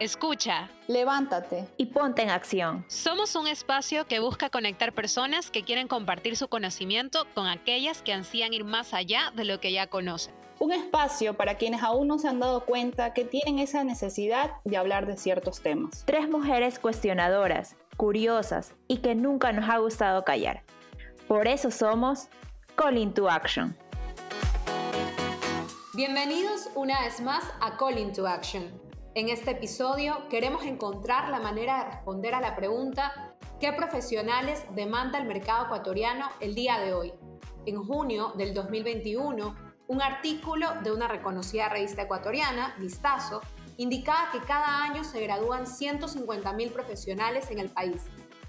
Escucha. Levántate. Y ponte en acción. Somos un espacio que busca conectar personas que quieren compartir su conocimiento con aquellas que ansían ir más allá de lo que ya conocen. Un espacio para quienes aún no se han dado cuenta que tienen esa necesidad de hablar de ciertos temas. Tres mujeres cuestionadoras, curiosas y que nunca nos ha gustado callar. Por eso somos Call to Action. Bienvenidos una vez más a Call to Action en este episodio queremos encontrar la manera de responder a la pregunta ¿qué profesionales demanda el mercado ecuatoriano el día de hoy? En junio del 2021, un artículo de una reconocida revista ecuatoriana, Vistazo, indicaba que cada año se gradúan 150.000 profesionales en el país,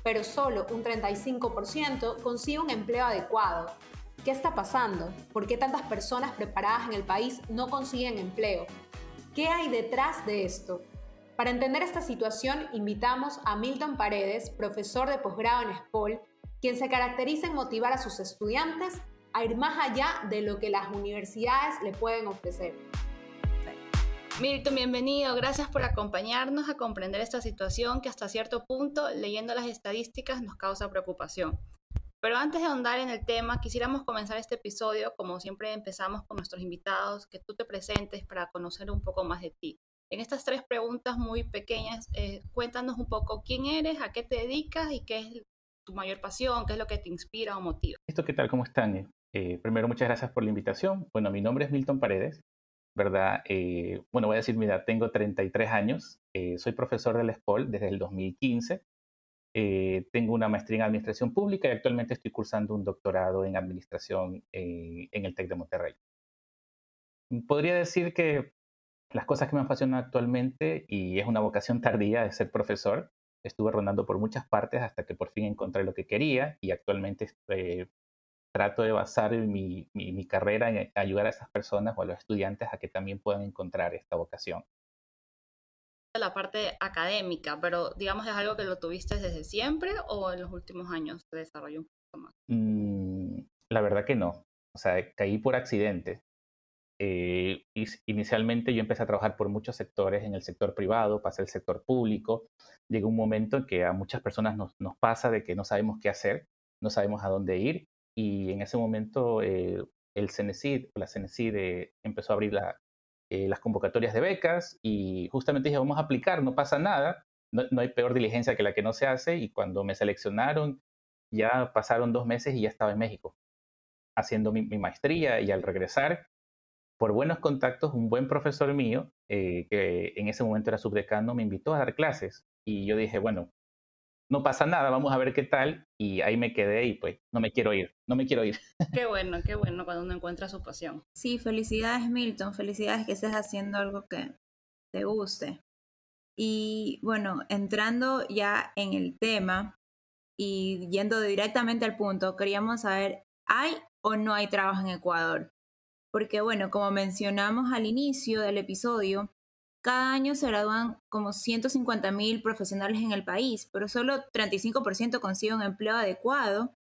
pero solo un 35% consigue un empleo adecuado. ¿Qué está pasando? ¿Por qué tantas personas preparadas en el país no consiguen empleo? ¿Qué hay detrás de esto? Para entender esta situación, invitamos a Milton Paredes, profesor de posgrado en SPOL, quien se caracteriza en motivar a sus estudiantes a ir más allá de lo que las universidades le pueden ofrecer. Milton, bienvenido. Gracias por acompañarnos a comprender esta situación que hasta cierto punto, leyendo las estadísticas, nos causa preocupación. Pero antes de ahondar en el tema, quisiéramos comenzar este episodio, como siempre empezamos con nuestros invitados, que tú te presentes para conocer un poco más de ti. En estas tres preguntas muy pequeñas, eh, cuéntanos un poco quién eres, a qué te dedicas y qué es tu mayor pasión, qué es lo que te inspira o motiva. ¿Esto qué tal? ¿Cómo están? Eh, primero, muchas gracias por la invitación. Bueno, mi nombre es Milton Paredes, ¿verdad? Eh, bueno, voy a decir mi edad, tengo 33 años, soy profesor de la ESPOL desde el 2015 eh, tengo una maestría en administración pública y actualmente estoy cursando un doctorado en administración eh, en el TEC de Monterrey. Podría decir que las cosas que me apasionan actualmente, y es una vocación tardía de ser profesor, estuve rondando por muchas partes hasta que por fin encontré lo que quería y actualmente eh, trato de basar mi, mi, carrera en ayudar a esas personas o a los estudiantes a que también puedan encontrar esta vocación la parte académica, pero digamos es algo que lo tuviste desde siempre o en los últimos años se desarrolló un poco más? Mm, la verdad que no. O sea, caí por accidente. Eh, inicialmente yo empecé a trabajar por muchos sectores, en el sector privado, pasé al sector público. Llegó un momento en que a muchas personas nos, nos pasa de que no sabemos qué hacer, no sabemos a dónde ir y en ese momento eh, el CENESID, la CENESID eh, empezó a abrir la, eh, las convocatorias de becas y justamente dije, vamos a aplicar, no pasa nada, no, hay peor diligencia que la que no se hace y cuando me seleccionaron ya pasaron dos meses y ya estaba en México haciendo mi, maestría y al regresar, por buenos contactos, un buen profesor mío, eh, que en ese momento era subdecano, me invitó a dar clases. Y yo dije, bueno, no pasa nada, vamos a ver qué tal. Y ahí me quedé y pues no me quiero ir, no me quiero ir. Qué bueno, qué bueno cuando uno encuentra su pasión. Sí, felicidades Milton, felicidades que estés haciendo algo que te guste. Y bueno, entrando ya en el tema y yendo directamente al punto, queríamos saber, ¿hay o no hay trabajo en Ecuador? Porque bueno, como mencionamos al inicio del episodio, cada año se gradúan como 150 mil profesionales en el país, pero solo 35% consiguen un empleo adecuado.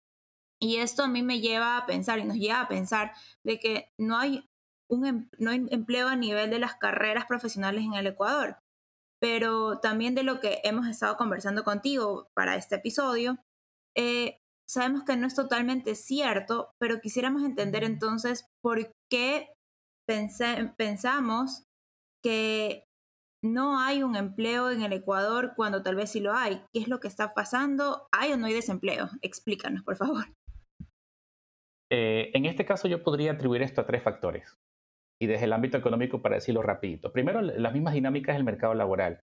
Y esto a mí me lleva a pensar y nos lleva a pensar de que no hay, un, em, no hay empleo a nivel de las carreras profesionales en el Ecuador. Pero también de lo que hemos estado conversando contigo para este episodio, eh, sabemos que no es totalmente cierto, pero quisiéramos entender entonces por qué pensamos que no hay un empleo en el Ecuador cuando tal vez sí lo hay. ¿Qué es lo que está pasando? ¿Hay o no hay desempleo? Explícanos, por favor. Eh, en este caso yo podría atribuir esto a tres factores. Y desde el ámbito económico, para decirlo rapidito. Primero, las mismas dinámicas del mercado laboral.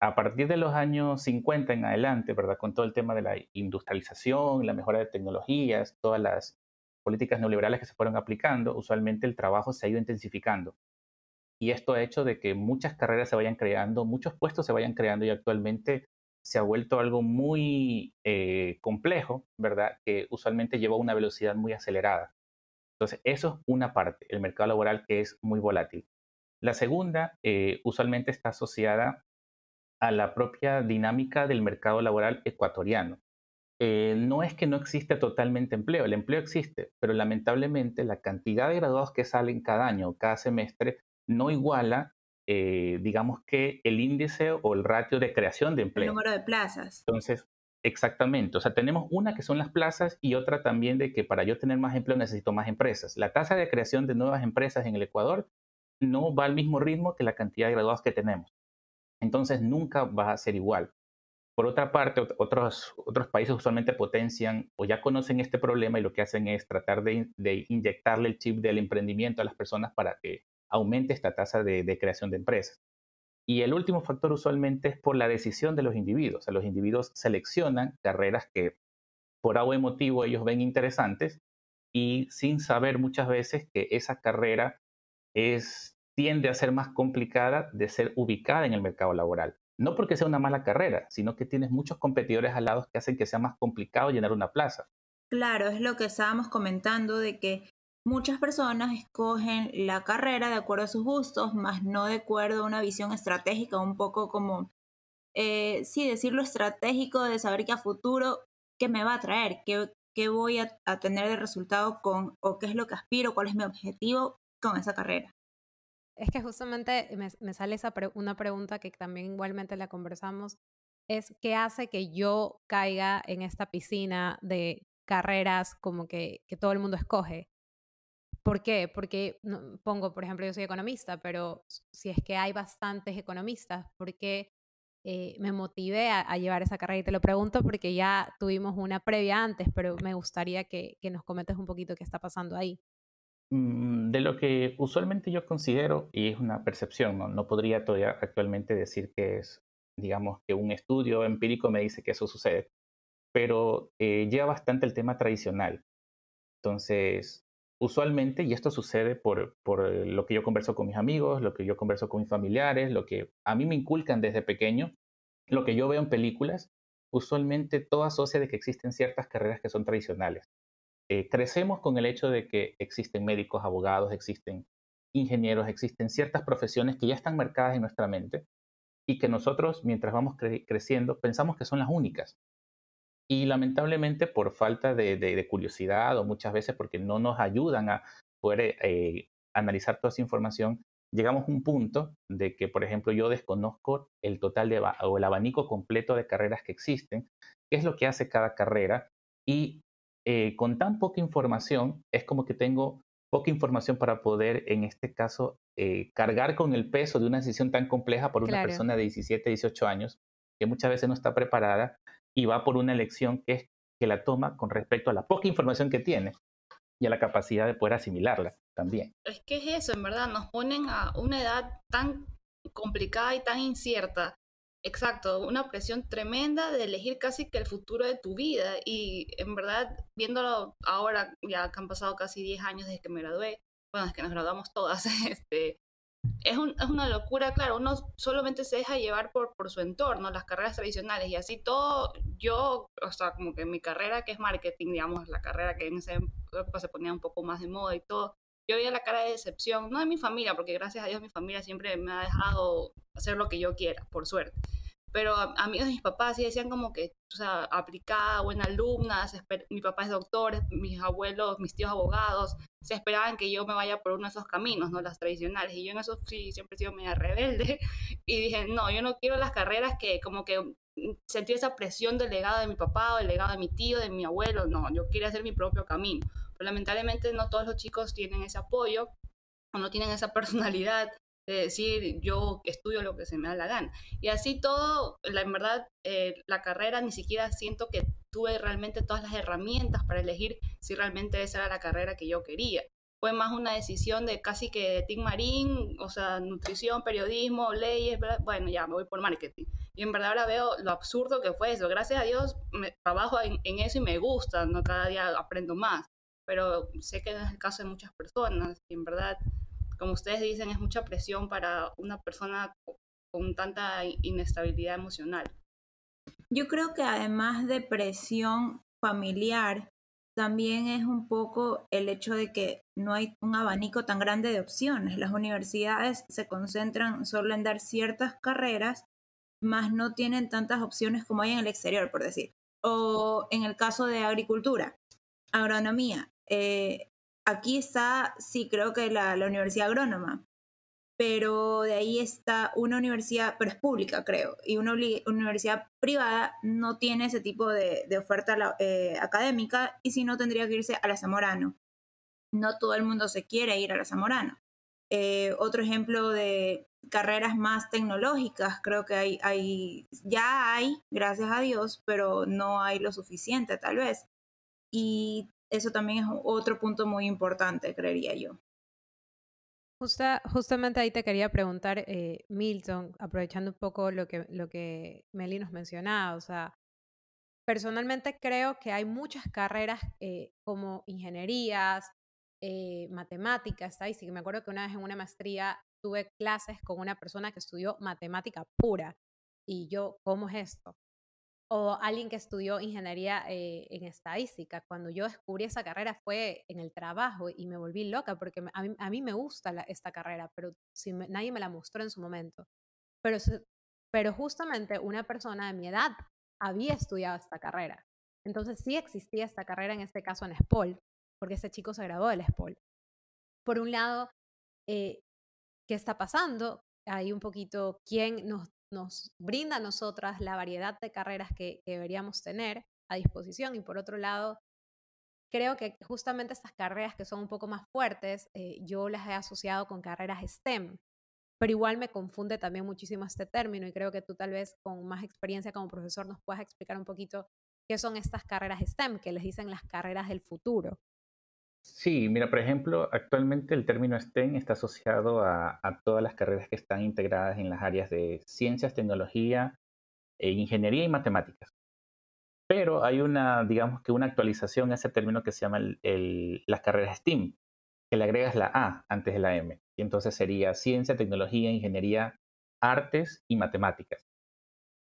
A partir de los años 50 en adelante, ¿verdad? Con todo el tema de la industrialización, la mejora de tecnologías, todas las políticas neoliberales que se fueron aplicando, usualmente el trabajo se ha ido intensificando y esto ha hecho de que muchas carreras se vayan creando, muchos puestos se vayan creando y actualmente se ha vuelto algo muy eh, complejo, ¿verdad? Que usualmente lleva una velocidad muy acelerada. Entonces, eso es una parte, el mercado laboral que es muy volátil. La segunda, eh, usualmente está asociada a la propia dinámica del mercado laboral ecuatoriano. Eh, no es que no existe totalmente empleo, el empleo existe, pero lamentablemente la cantidad de graduados que salen cada año, cada semestre, no iguala eh, digamos que el índice o el ratio de creación de empleo. El número de plazas. Entonces, exactamente. O sea, tenemos una que son las plazas y otra también de que para yo tener más empleo necesito más empresas. La tasa de creación de nuevas empresas en el Ecuador no va al mismo ritmo que la cantidad de graduados que tenemos. Entonces, nunca va a ser igual. Por otra parte, otros, otros países usualmente potencian o ya conocen este problema y lo que hacen es tratar de, inyectarle el chip del emprendimiento a las personas para que aumente esta tasa de, creación de empresas. Y el último factor usualmente es por la decisión de los individuos. O sea, los individuos seleccionan carreras que por algo emotivo ellos ven interesantes y sin saber muchas veces que esa carrera es, tiende a ser más complicada de ser ubicada en el mercado laboral no porque sea una mala carrera, sino que tienes muchos competidores al lado que hacen que sea más complicado llenar una plaza. Claro, es lo que estábamos comentando de que muchas personas escogen la carrera de acuerdo a sus gustos, más no de acuerdo a una visión estratégica, un poco como, eh, sí, decirlo estratégico de saber que a futuro, ¿qué me va a traer? ¿Qué, qué voy a, tener de resultado con, o qué es lo que aspiro, cuál es mi objetivo con esa carrera? Es que justamente me, sale esa una pregunta que también igualmente la conversamos, es qué hace que yo caiga en esta piscina de carreras como que, que todo el mundo escoge. ¿Por qué? Porque pongo, por ejemplo, yo soy economista, pero si es que hay bastantes economistas, ¿por qué eh, me motivé a, llevar esa carrera? Y te lo pregunto porque ya tuvimos una previa antes, pero me gustaría que, que nos comentes un poquito qué está pasando ahí. Mm, de lo que usualmente yo considero, y es una percepción, no, podría todavía actualmente decir que es, digamos, que un estudio empírico me dice que eso sucede, pero eh, lleva bastante el tema tradicional. Entonces, usualmente, y esto sucede por, por lo que yo converso con mis amigos, lo que yo converso con mis familiares, lo que a mí me inculcan desde pequeño, lo que yo veo en películas, usualmente todo asocia de que existen ciertas carreras que son tradicionales. Eh, crecemos con el hecho de que existen médicos, abogados, existen ingenieros, existen ciertas profesiones que ya están marcadas en nuestra mente y que nosotros, mientras vamos creciendo, pensamos que son las únicas. Y lamentablemente por falta de, curiosidad o muchas veces porque no nos ayudan a poder eh, analizar toda esa información, llegamos a un punto de que, por ejemplo, yo desconozco el total de, o el abanico completo de carreras que existen, qué es lo que hace cada carrera y eh, con tan poca información, es como que tengo poca información para poder, en este caso, eh, cargar con el peso de una decisión tan compleja por una persona de 17, 18 años, que muchas veces no está preparada y va por una elección que es que la toma con respecto a la poca información que tiene y a la capacidad de poder asimilarla también. Es que es eso, en verdad, nos ponen a una edad tan complicada y tan incierta Exacto, una presión tremenda de elegir casi que el futuro de tu vida y en verdad viéndolo ahora, ya que han pasado casi 10 años desde que me gradué, bueno, es que nos graduamos todas, este, es, es, una locura, claro, uno solamente se deja llevar por, por su entorno, las carreras tradicionales y así todo, yo, o sea, como que mi carrera que es marketing, digamos, la carrera que en esa época se ponía un poco más de moda y todo, yo veía la cara de decepción, no de mi familia, porque gracias a Dios mi familia siempre me ha dejado hacer lo que yo quiera, por suerte. Pero amigos de mis papás sí decían como que, o sea, aplicada, buena alumna, mi papá es doctor, mis abuelos, mis tíos abogados, se esperaban que yo me vaya por uno de esos caminos, ¿no? Las tradicionales. Y yo en eso sí siempre he sido media rebelde. Y dije, no, yo no quiero las carreras que como que mm, sentí esa presión del legado de mi papá o del legado de mi tío, de mi abuelo. No, yo quería hacer mi propio camino lamentablemente no todos los chicos tienen ese apoyo o no tienen esa personalidad de decir yo estudio lo que se me da la gana. Y así todo, la, en verdad, eh, la carrera ni siquiera siento que tuve realmente todas las herramientas para elegir si realmente esa era la carrera que yo quería. Fue más una decisión de casi que de Team Marín, o sea, nutrición, periodismo, leyes, bueno, ya me voy por marketing. Y en verdad ahora veo lo absurdo que fue eso. Gracias a Dios me, trabajo en, en eso y me gusta, ¿no? cada día aprendo más pero sé que no es el caso de muchas personas y en verdad, como ustedes dicen, es mucha presión para una persona con tanta inestabilidad emocional. Yo creo que además de presión familiar, también es un poco el hecho de que no hay un abanico tan grande de opciones. Las universidades se concentran solo en dar ciertas carreras, más no tienen tantas opciones como hay en el exterior, por decir. O en el caso de agricultura, agronomía. Eh, aquí está, sí, creo que la, Universidad Agrónoma. pero de ahí está una universidad, pero es pública creo, y una universidad privada no tiene ese tipo de, oferta eh, académica y si no tendría que irse a la Zamorano. No todo el mundo se quiere ir a la Zamorano. Eh, otro ejemplo de carreras más tecnológicas, creo que hay, hay, ya hay, gracias a Dios, pero no hay lo suficiente tal vez. Y eso también es otro punto muy importante, creería yo justamente ahí te quería preguntar, eh, Milton, aprovechando un poco lo que, lo que Meli nos mencionaba, o sea, personalmente creo que hay muchas carreras eh, como ingenierías, eh, matemáticas. Me acuerdo que una vez en una maestría tuve clases con una persona que estudió matemática pura y yo, ¿cómo es esto? O alguien que estudió ingeniería eh, en estadística. Cuando yo descubrí esa carrera fue en el trabajo y me volví loca porque a mí, me gusta esta carrera, pero si nadie me la mostró en su momento. Pero, pero justamente una persona de mi edad había estudiado esta carrera. Entonces sí existía esta carrera, en este caso en SPOL, porque ese chico se graduó del SPOL. Por un lado, eh, ¿qué está pasando? Hay un poquito quién nos nos brinda a nosotras la variedad de carreras que, deberíamos tener a disposición y por otro lado, creo que justamente estas carreras que son un poco más fuertes, eh, yo las he asociado con carreras STEM, pero igual me confunde también muchísimo este término y creo que tú tal vez con más experiencia como profesor nos puedas explicar un poquito qué son estas carreras STEM, que les dicen las carreras del futuro. Sí, mira, por ejemplo, actualmente el término STEM está asociado a, todas las carreras que están integradas en las áreas de ciencias, tecnología, e ingeniería y matemáticas. Pero hay una, digamos que una actualización a ese término que se llama las carreras STEAM, que le agregas la A antes de la M. Y entonces sería ciencia, tecnología, ingeniería, artes y matemáticas.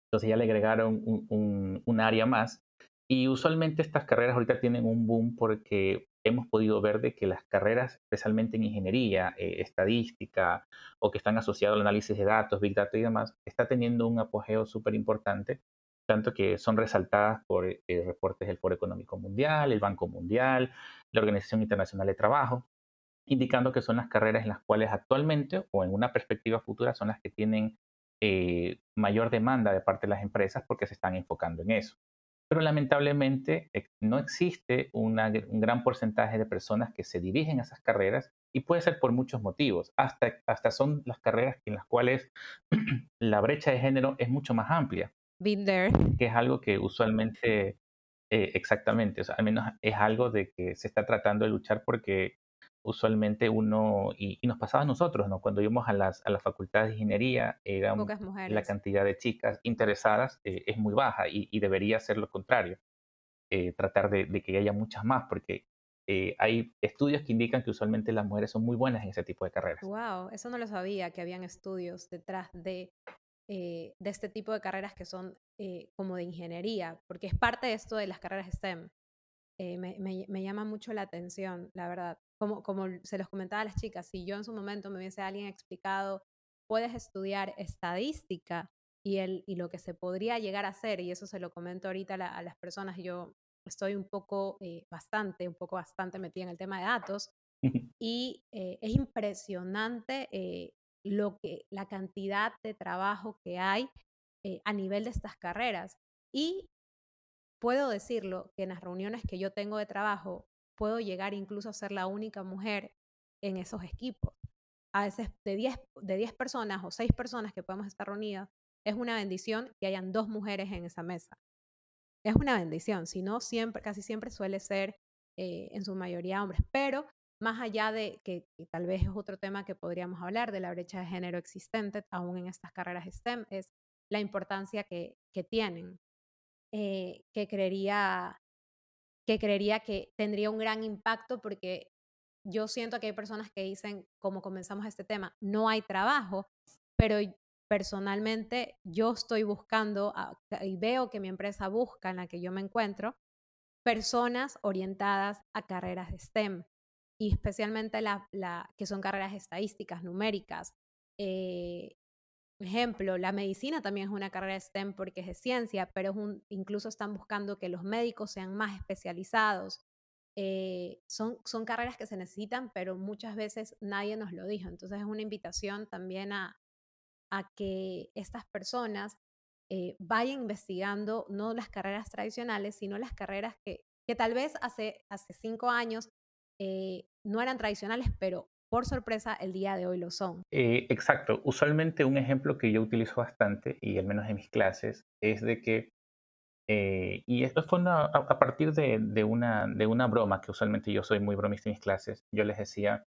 Entonces ya le agregaron un área más. Y usualmente estas carreras ahorita tienen un boom porque hemos podido ver de que las carreras, especialmente en ingeniería, eh, estadística o que están asociados al análisis de datos, Big Data y demás, está teniendo un apogeo súper importante, tanto que son resaltadas por eh, reportes del Foro Económico Mundial, el Banco Mundial, la Organización Internacional de Trabajo, indicando que son las carreras en las cuales actualmente o en una perspectiva futura son las que tienen eh, mayor demanda de parte de las empresas porque se están enfocando en eso pero lamentablemente no existe un gran porcentaje de personas que se dirigen a esas carreras y puede ser por muchos motivos. Hasta, hasta son las carreras en las cuales la brecha de género es mucho más amplia. Been there. Que es algo que usualmente, eh, exactamente, o sea, al menos es algo de que se está tratando de luchar porque usualmente uno, y, nos pasaba a nosotros, ¿no? Cuando íbamos a las, a facultades de ingeniería, era la cantidad de chicas interesadas eh, es muy baja y, debería ser lo contrario, eh, tratar de, que haya muchas más, porque eh, hay estudios que indican que usualmente las mujeres son muy buenas en ese tipo de carreras. Wow, eso no lo sabía, que habían estudios detrás de, de este tipo de carreras que son como de ingeniería, porque es parte de esto de las carreras STEM. me, me, llama mucho la atención, la verdad como, como se los comentaba a las chicas, si yo en su momento me hubiese alguien explicado, puedes estudiar estadística y, el, y lo que se podría llegar a hacer, y eso se lo comento ahorita a, las personas, yo estoy un poco, eh, bastante, un poco bastante metida en el tema de datos, y eh, es impresionante eh, lo que, la cantidad de trabajo que hay a nivel de estas carreras. Y puedo decirlo que en las reuniones que yo tengo de trabajo, puedo llegar incluso a ser la única mujer en esos equipos. A veces de 10 de 10 personas o 6 personas que podemos estar reunidas, es una bendición que hayan dos mujeres en esa mesa. Es una bendición, si no, siempre, casi siempre suele ser eh, en su mayoría hombres. Pero más allá de que, tal vez es otro tema que podríamos hablar de la brecha de género existente aún en estas carreras STEM, es la importancia que, que tienen, eh, que creería que creería que tendría un gran impacto porque yo siento que hay personas que dicen, como comenzamos este tema, no hay trabajo, pero personalmente yo estoy buscando y veo que mi empresa busca en la que yo me encuentro personas orientadas a carreras de STEM y especialmente la, que son carreras estadísticas, numéricas, eh, ejemplo, la medicina también es una carrera STEM porque es de ciencia, pero incluso están buscando que los médicos sean más especializados. eh, son, son carreras que se necesitan, pero muchas veces nadie nos lo dijo. Entonces es una invitación también a, a que estas personas eh, vayan investigando no las carreras tradicionales, sino las carreras que, que tal vez hace, hace cinco años eh, no eran tradicionales, pero por sorpresa el día de hoy lo son. exacto. Usualmente un ejemplo que yo utilizo bastante, y al menos en mis clases, es de que eh, y esto fue a, partir de, una, de una broma, que usualmente yo soy muy bromista en mis clases. Yo les decía,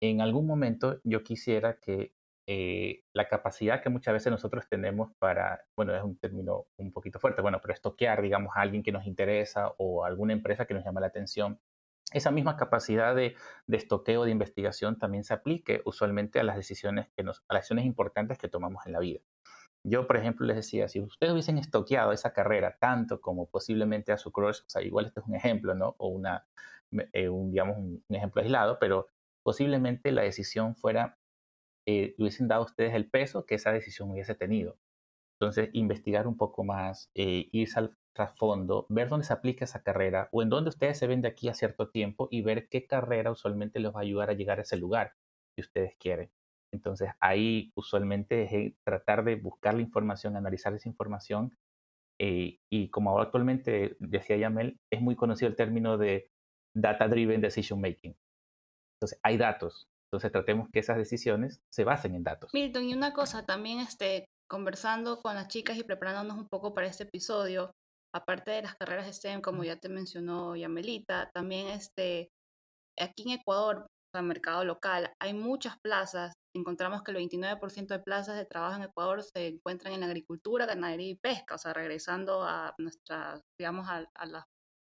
en algún momento yo quisiera que eh, la capacidad que muchas veces nosotros tenemos para, bueno, es un término un poquito fuerte, bueno, pero estoquear, digamos, a alguien que nos interesa o alguna empresa que nos llama la atención, esa misma capacidad de, de estoqueo, de investigación, también se aplique usualmente a las decisiones que nos, a las acciones importantes que tomamos en la vida. Yo, por ejemplo, les decía, si ustedes hubiesen estoqueado esa carrera tanto como posiblemente a su crush, o sea, igual este es un ejemplo, ¿no? O una, eh, un, digamos, un, ejemplo aislado, pero posiblemente la decisión fuera, eh, hubiesen dado a ustedes el peso que esa decisión hubiese tenido. Entonces, investigar un poco más, eh, irse al trasfondo, ver dónde se aplica esa carrera o en dónde ustedes se ven de aquí a cierto tiempo y ver qué carrera usualmente les va a ayudar a llegar a ese lugar que ustedes quieren. Entonces ahí usualmente es eh, tratar de buscar la información, analizar esa información eh, y como actualmente decía Yamel, es muy conocido el término de data driven decision making. Entonces hay datos, entonces tratemos que esas decisiones se basen en datos. Milton, y una cosa, también este, conversando con las chicas y preparándonos un poco para este episodio, aparte de las carreras STEM, como ya te mencionó Yamelita, también este, aquí en Ecuador, el mercado local, hay muchas plazas encontramos que el 29% de plazas de trabajo en Ecuador se encuentran en agricultura, ganadería y pesca, o sea, regresando a nuestras, digamos, a, las,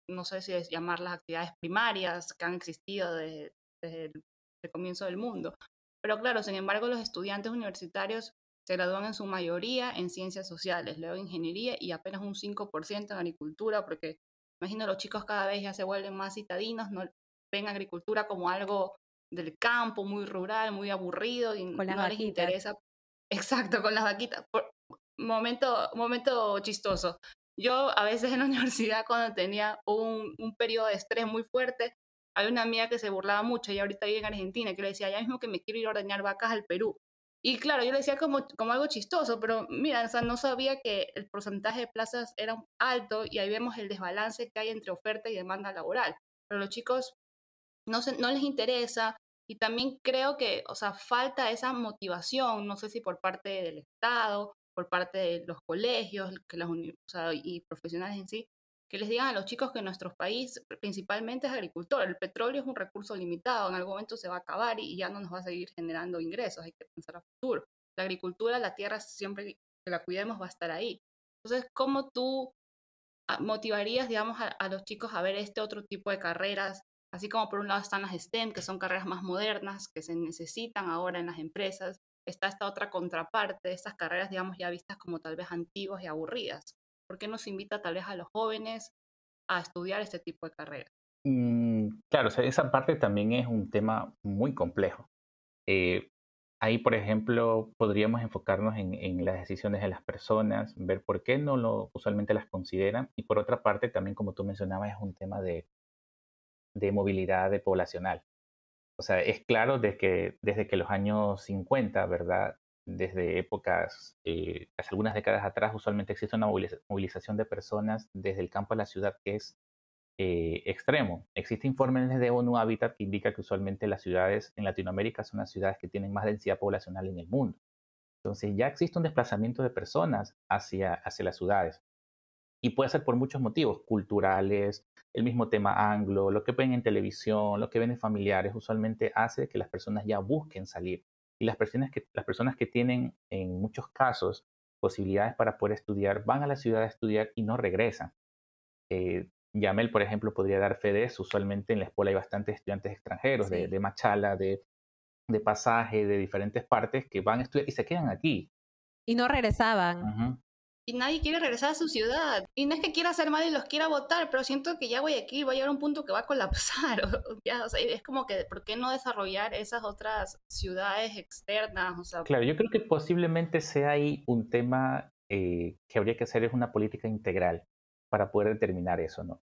no sé si es llamar las actividades primarias que han existido desde, el, comienzo del mundo. Pero claro, sin embargo, los estudiantes universitarios se gradúan en su mayoría en ciencias sociales, luego ingeniería y apenas un 5% en agricultura, porque imagino los chicos cada vez ya se vuelven más citadinos, no ven agricultura como algo del campo, muy rural, muy aburrido y no les interesa. Exacto, con las vaquitas. Por, momento, momento chistoso. Yo a veces en la universidad cuando tenía un, un periodo de estrés muy fuerte, había una amiga que se burlaba mucho y ahorita vive en Argentina, que le decía, ya mismo que me quiero ir a ordeñar vacas al Perú. Y claro, yo le decía como, como algo chistoso, pero mira, o sea, no sabía que el porcentaje de plazas era alto y ahí vemos el desbalance que hay entre oferta y demanda laboral. Pero los chicos no, no les interesa. Y también creo que, o sea, falta esa motivación, no sé si por parte del Estado, por parte de los colegios que las y profesionales en sí, que les digan a los chicos que nuestro país principalmente es agricultor. El petróleo es un recurso limitado, en algún momento se va a acabar y ya no nos va a seguir generando ingresos, hay que pensar a futuro. La agricultura, la tierra, siempre que la cuidemos va a estar ahí. Entonces, ¿cómo tú ah, motivarías, digamos, a los chicos a ver este otro tipo de carreras Así como por un lado están las STEM, que son carreras más modernas, que se necesitan ahora en las empresas, está esta otra contraparte, estas carreras, digamos, ya vistas como tal vez antiguas y aburridas. ¿Por qué nos invita tal vez a los jóvenes a estudiar este tipo de carreras? Mm, claro, esa parte también es un tema muy complejo. Eh, ahí, por ejemplo, podríamos enfocarnos en, las decisiones de las personas, ver por qué no lo usualmente las consideran. Y por otra parte, también como tú mencionabas, es un tema de de movilidad de poblacional. O sea, es claro desde que, desde que los años 50, ¿verdad? Desde épocas, eh, hace algunas décadas atrás, usualmente existe una movilización de personas desde el campo a la ciudad que es eh, extremo. Existe informes de ONU Habitat que indica que usualmente las ciudades en Latinoamérica son las ciudades que tienen más densidad poblacional en el mundo. Entonces ya existe un desplazamiento de personas hacia, hacia las ciudades. Y puede ser por muchos motivos, culturales, el mismo tema anglo, lo que ven en televisión, lo que ven en familiares, usualmente hace que las personas ya busquen salir. Y las personas que, las personas que tienen en muchos casos posibilidades para poder estudiar van a la ciudad a estudiar y no regresan. Eh, Yamel, por ejemplo, podría dar fe de eso. Usualmente en la escuela hay bastantes estudiantes extranjeros de, de, Machala, de, de pasaje, de diferentes partes que van a estudiar y se quedan aquí. Y no regresaban y nadie quiere regresar a su ciudad. Y no es que quiera hacer mal y los quiera votar, pero siento que ya Guayaquil va a llegar a un punto que va a colapsar. ya, o sea, es como que, ¿por qué no desarrollar esas otras ciudades externas? O sea, claro, yo creo que posiblemente sea ahí un tema eh, que habría que hacer es una política integral para poder determinar eso, ¿no?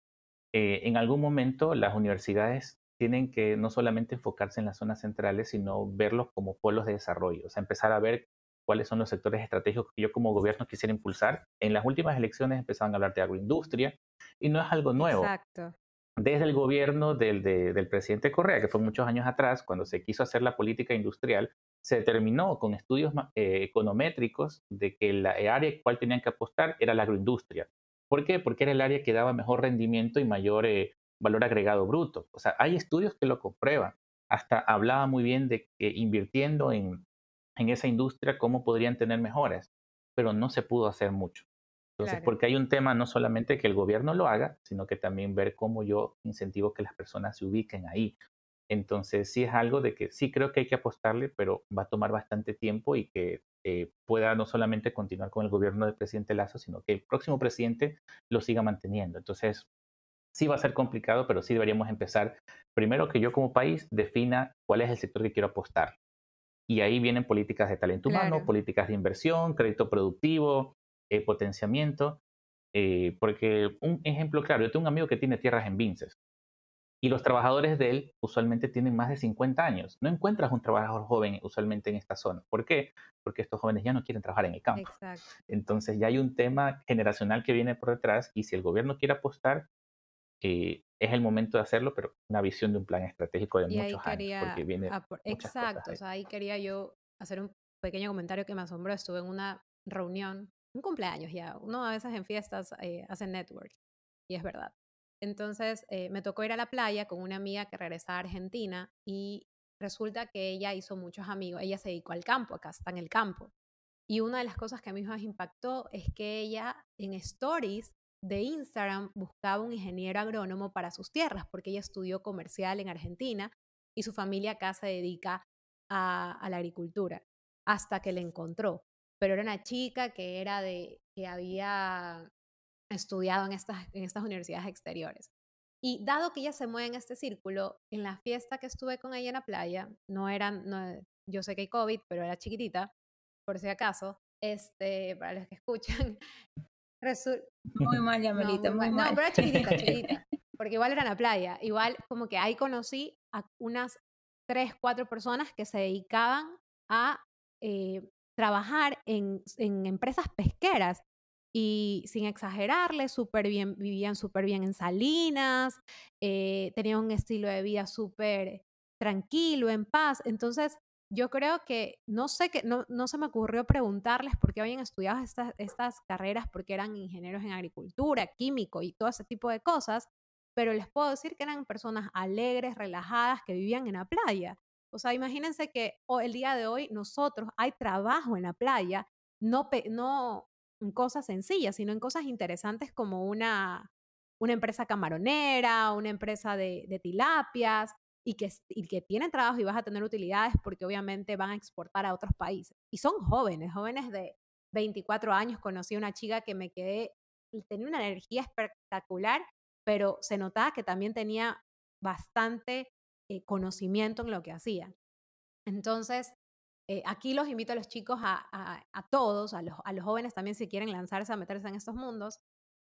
eh, en algún momento las universidades tienen que no solamente enfocarse en las zonas centrales, sino verlos como pueblos de desarrollo, o sea, empezar a ver cuáles son los sectores estratégicos que yo como gobierno quisiera impulsar. En las últimas elecciones empezaban a hablar de agroindustria y no es algo nuevo. Exacto. Desde el gobierno del, del presidente Correa, que fue muchos años atrás, cuando se quiso hacer la política industrial, se determinó con estudios eh, econométricos de que la área cual tenían que apostar era la agroindustria. ¿Por qué? Porque era el área que daba mejor rendimiento y mayor eh, valor agregado bruto. O sea, hay estudios que lo comprueban. Hasta hablaba muy bien de que invirtiendo en, en esa industria, cómo podrían tener mejoras, pero no se pudo hacer mucho. Entonces, porque hay un tema no solamente que el gobierno lo haga, sino que también ver cómo yo incentivo que las personas se ubiquen ahí. Entonces, sí es algo de que sí creo que hay que apostarle, pero va a tomar bastante tiempo y que eh, pueda no solamente continuar con el gobierno del presidente Lazo, sino que el próximo presidente lo siga manteniendo. Entonces, sí va a ser complicado, pero sí deberíamos empezar primero que yo como país defina cuál es el sector que quiero apostar. Y ahí vienen políticas de talento humano, políticas de inversión, crédito productivo, eh, potenciamiento. Eh, porque un ejemplo claro, yo tengo un amigo que tiene tierras en Vinces y los trabajadores de él usualmente tienen más de 50 años. No encuentras un trabajador joven usualmente en esta zona. ¿Por qué? Porque estos jóvenes ya no quieren trabajar en el campo. Entonces ya hay un tema generacional que viene por detrás y si el gobierno quiere apostar, eh, es el momento de hacerlo, pero una visión de un plan estratégico de muchos años. Porque viene exacto, o sea, ahí quería yo hacer un pequeño comentario que me asombró. Estuve en una reunión, un cumpleaños ya, uno a veces en fiestas eh, hace network, y es verdad. Entonces eh, me tocó ir a la playa con una amiga que regresaba a Argentina y resulta que ella hizo muchos amigos, ella se dedicó al campo, acá está en el campo. Y una de las cosas que a mí más impactó es que ella en stories de Instagram buscaba un ingeniero agrónomo para sus tierras, porque ella estudió comercial en Argentina y su familia acá se dedica a, la agricultura, hasta que le encontró. Pero era una chica que era de, que había estudiado en estas, en estas universidades exteriores. Y dado que ella se mueve en este círculo, en la fiesta que estuve con ella en la playa, no eran, no, yo sé que hay COVID, pero era chiquitita, por si acaso, este, para los que escuchan. Muy mal, Yamelita, muy, mal. No, pero era chiquitita, chiquitita, porque igual era en la playa. Igual como que ahí conocí a unas tres, cuatro personas que se dedicaban a eh, trabajar en, en empresas pesqueras y sin exagerarle, súper bien, vivían súper bien en Salinas, eh, tenían un estilo de vida súper tranquilo, en paz. Entonces, yo creo que no sé que no, no se me ocurrió preguntarles por qué habían estudiado estas, estas carreras, porque eran ingenieros en agricultura, químico y todo ese tipo de cosas, pero les puedo decir que eran personas alegres, relajadas, que vivían en la playa. O sea, imagínense que el día de hoy nosotros hay trabajo en la playa, no, no en cosas sencillas, sino en cosas interesantes como una, una empresa camaronera, una empresa de, de tilapias, y que, y que tienen trabajo y vas a tener utilidades porque obviamente van a exportar a otros países. Y son jóvenes, jóvenes de 24 años. Conocí a una chica que me quedé, tenía una energía espectacular, pero se notaba que también tenía bastante eh, conocimiento en lo que hacía. Entonces, eh, aquí los invito a los chicos, a, todos, a los, a los, jóvenes también si quieren lanzarse a meterse en estos mundos,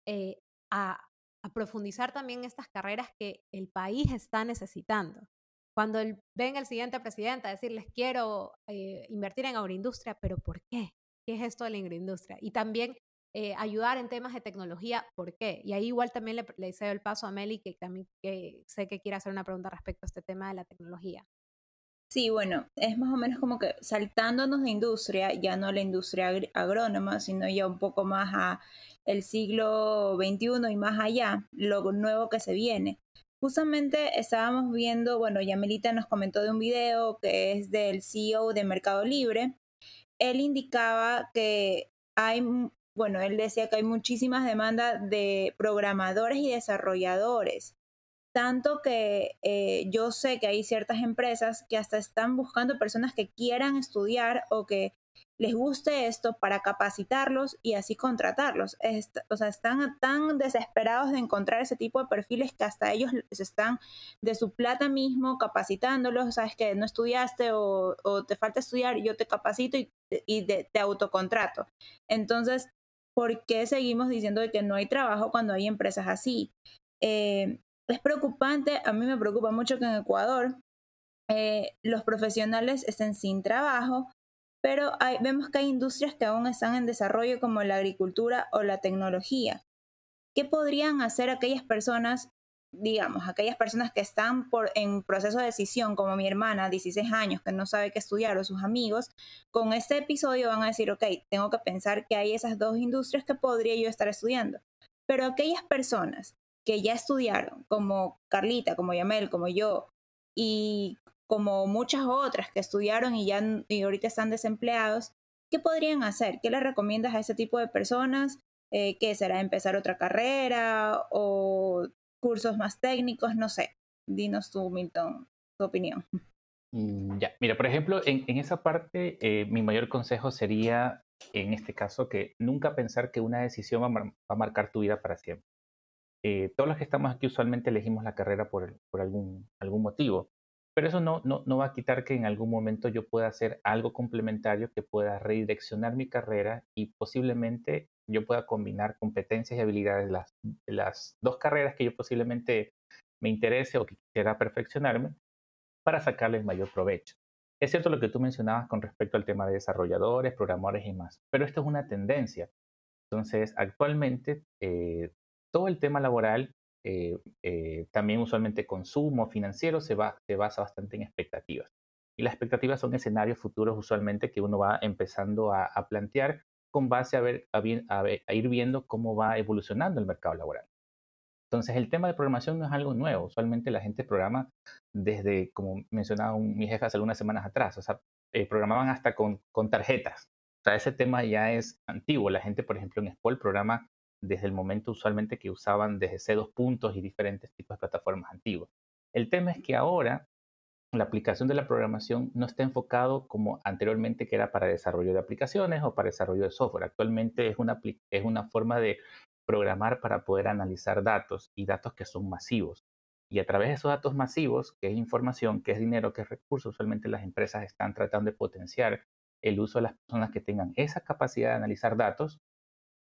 eh, a, profundizar también estas carreras que el país está necesitando. Cuando el, ven el siguiente presidente a decirles quiero eh, invertir en agroindustria, pero ¿por qué? ¿Qué es esto de la agroindustria? Y también ayudar en temas de tecnología, ¿por qué? Y ahí igual también le, le cedo el paso a Meli, que también que sé que quiere hacer una pregunta respecto a este tema de la tecnología. Sí, bueno, es más o menos como que saltándonos de industria, ya no la industria agrónoma, sino ya un poco más a el siglo XXI y más allá, lo nuevo que se viene. Justamente estábamos viendo, bueno, Yamelita nos comentó de un video que es del CEO de Mercado Libre. Él indicaba que hay, bueno, él decía que hay muchísimas demandas de programadores y desarrolladores tanto que eh, yo sé que hay ciertas empresas que hasta están buscando personas que quieran estudiar o que les guste esto para capacitarlos y así contratarlos. o sea, están tan desesperados de encontrar ese tipo de perfiles que hasta ellos están de su plata mismo capacitándolos. Sabes que no estudiaste o, te falta estudiar, yo te capacito y, y te autocontrato. Entonces, ¿por qué seguimos diciendo que no hay trabajo cuando hay empresas así? eh, es preocupante, a mí me preocupa mucho que en Ecuador eh, los profesionales estén sin trabajo, pero vemos que hay industrias que aún están en desarrollo como la agricultura o la tecnología. ¿Qué podrían hacer aquellas personas, digamos, aquellas personas que están en proceso de decisión, como mi hermana, 16 años, que no sabe qué estudiar, o sus amigos, con este episodio van a decir, ok, tengo que pensar que hay esas dos industrias que podría yo estar estudiando. Pero aquellas personas que ya estudiaron, como Carlita, como Yamel, como yo, y como muchas otras que estudiaron y ya y ahorita están desempleados, ¿qué podrían hacer? ¿Qué le recomiendas a ese tipo de personas? Eh, ¿Qué será empezar otra carrera o cursos más técnicos? No sé. Dinos tú, Milton, tu opinión. Mm, ya, mira, por ejemplo, en, esa parte, eh, mi mayor consejo sería, en este caso, que nunca pensar que una decisión va a, marcar tu vida para siempre. Eh, todos los que estamos aquí usualmente elegimos la carrera por, por algún, algún motivo. Pero eso no, no, no, va a quitar que en algún momento yo pueda hacer algo complementario que pueda redireccionar mi carrera y posiblemente yo pueda combinar competencias y habilidades de las, las dos carreras que yo posiblemente me interese o que quisiera perfeccionarme para sacarle el mayor provecho. Es cierto lo que tú mencionabas con respecto al tema de desarrolladores, programadores y más, pero esto es una tendencia. Entonces, actualmente, eh, todo el tema laboral eh, eh, también usualmente consumo financiero se, va, basa bastante en expectativas. Y las expectativas son escenarios futuros usualmente que uno va empezando a, plantear con base a, ver, a, ir viendo cómo va evolucionando el mercado laboral. Entonces, el tema de programación no es algo nuevo. Usualmente la gente programa desde, como mencionaba mi jefe hace algunas semanas atrás, o sea, eh, programaban hasta con, con, tarjetas. O sea, ese tema ya es antiguo. La gente, por ejemplo, en SPOL programa desde el momento usualmente que usaban desde C2 puntos y diferentes tipos de plataformas antiguas. El tema es que ahora la aplicación de la programación no está enfocado como anteriormente que era para desarrollo de aplicaciones o para desarrollo de software. Actualmente es una, es una forma de programar para poder analizar datos y datos que son masivos. Y a través de esos datos masivos, que es información, que es dinero, que es recurso, usualmente las empresas están tratando de potenciar el uso de las personas que tengan esa capacidad de analizar datos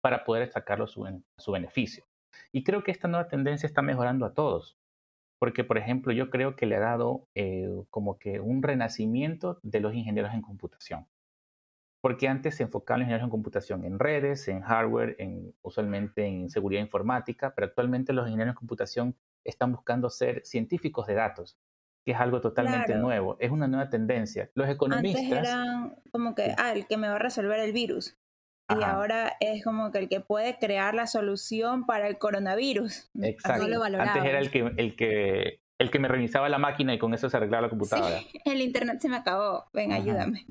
para poder sacarlo a su, beneficio. Y creo que esta nueva tendencia está mejorando a todos, porque por ejemplo yo creo que le ha dado eh, como que un renacimiento de los ingenieros en computación. Porque antes se enfocaban los ingenieros en computación en redes, en hardware, en, usualmente en seguridad informática, pero actualmente los ingenieros en computación están buscando ser científicos de datos, que es algo totalmente nuevo, es una nueva tendencia. Los economistas... Antes eran como que, ah, el que me va a resolver el virus y ahora es como que el que puede crear la solución para el coronavirus. Exacto. Antes era el que, el que el que me reiniciaba la máquina y con eso se arreglaba la computadora. Sí, el internet se me acabó. Ven, ayúdame.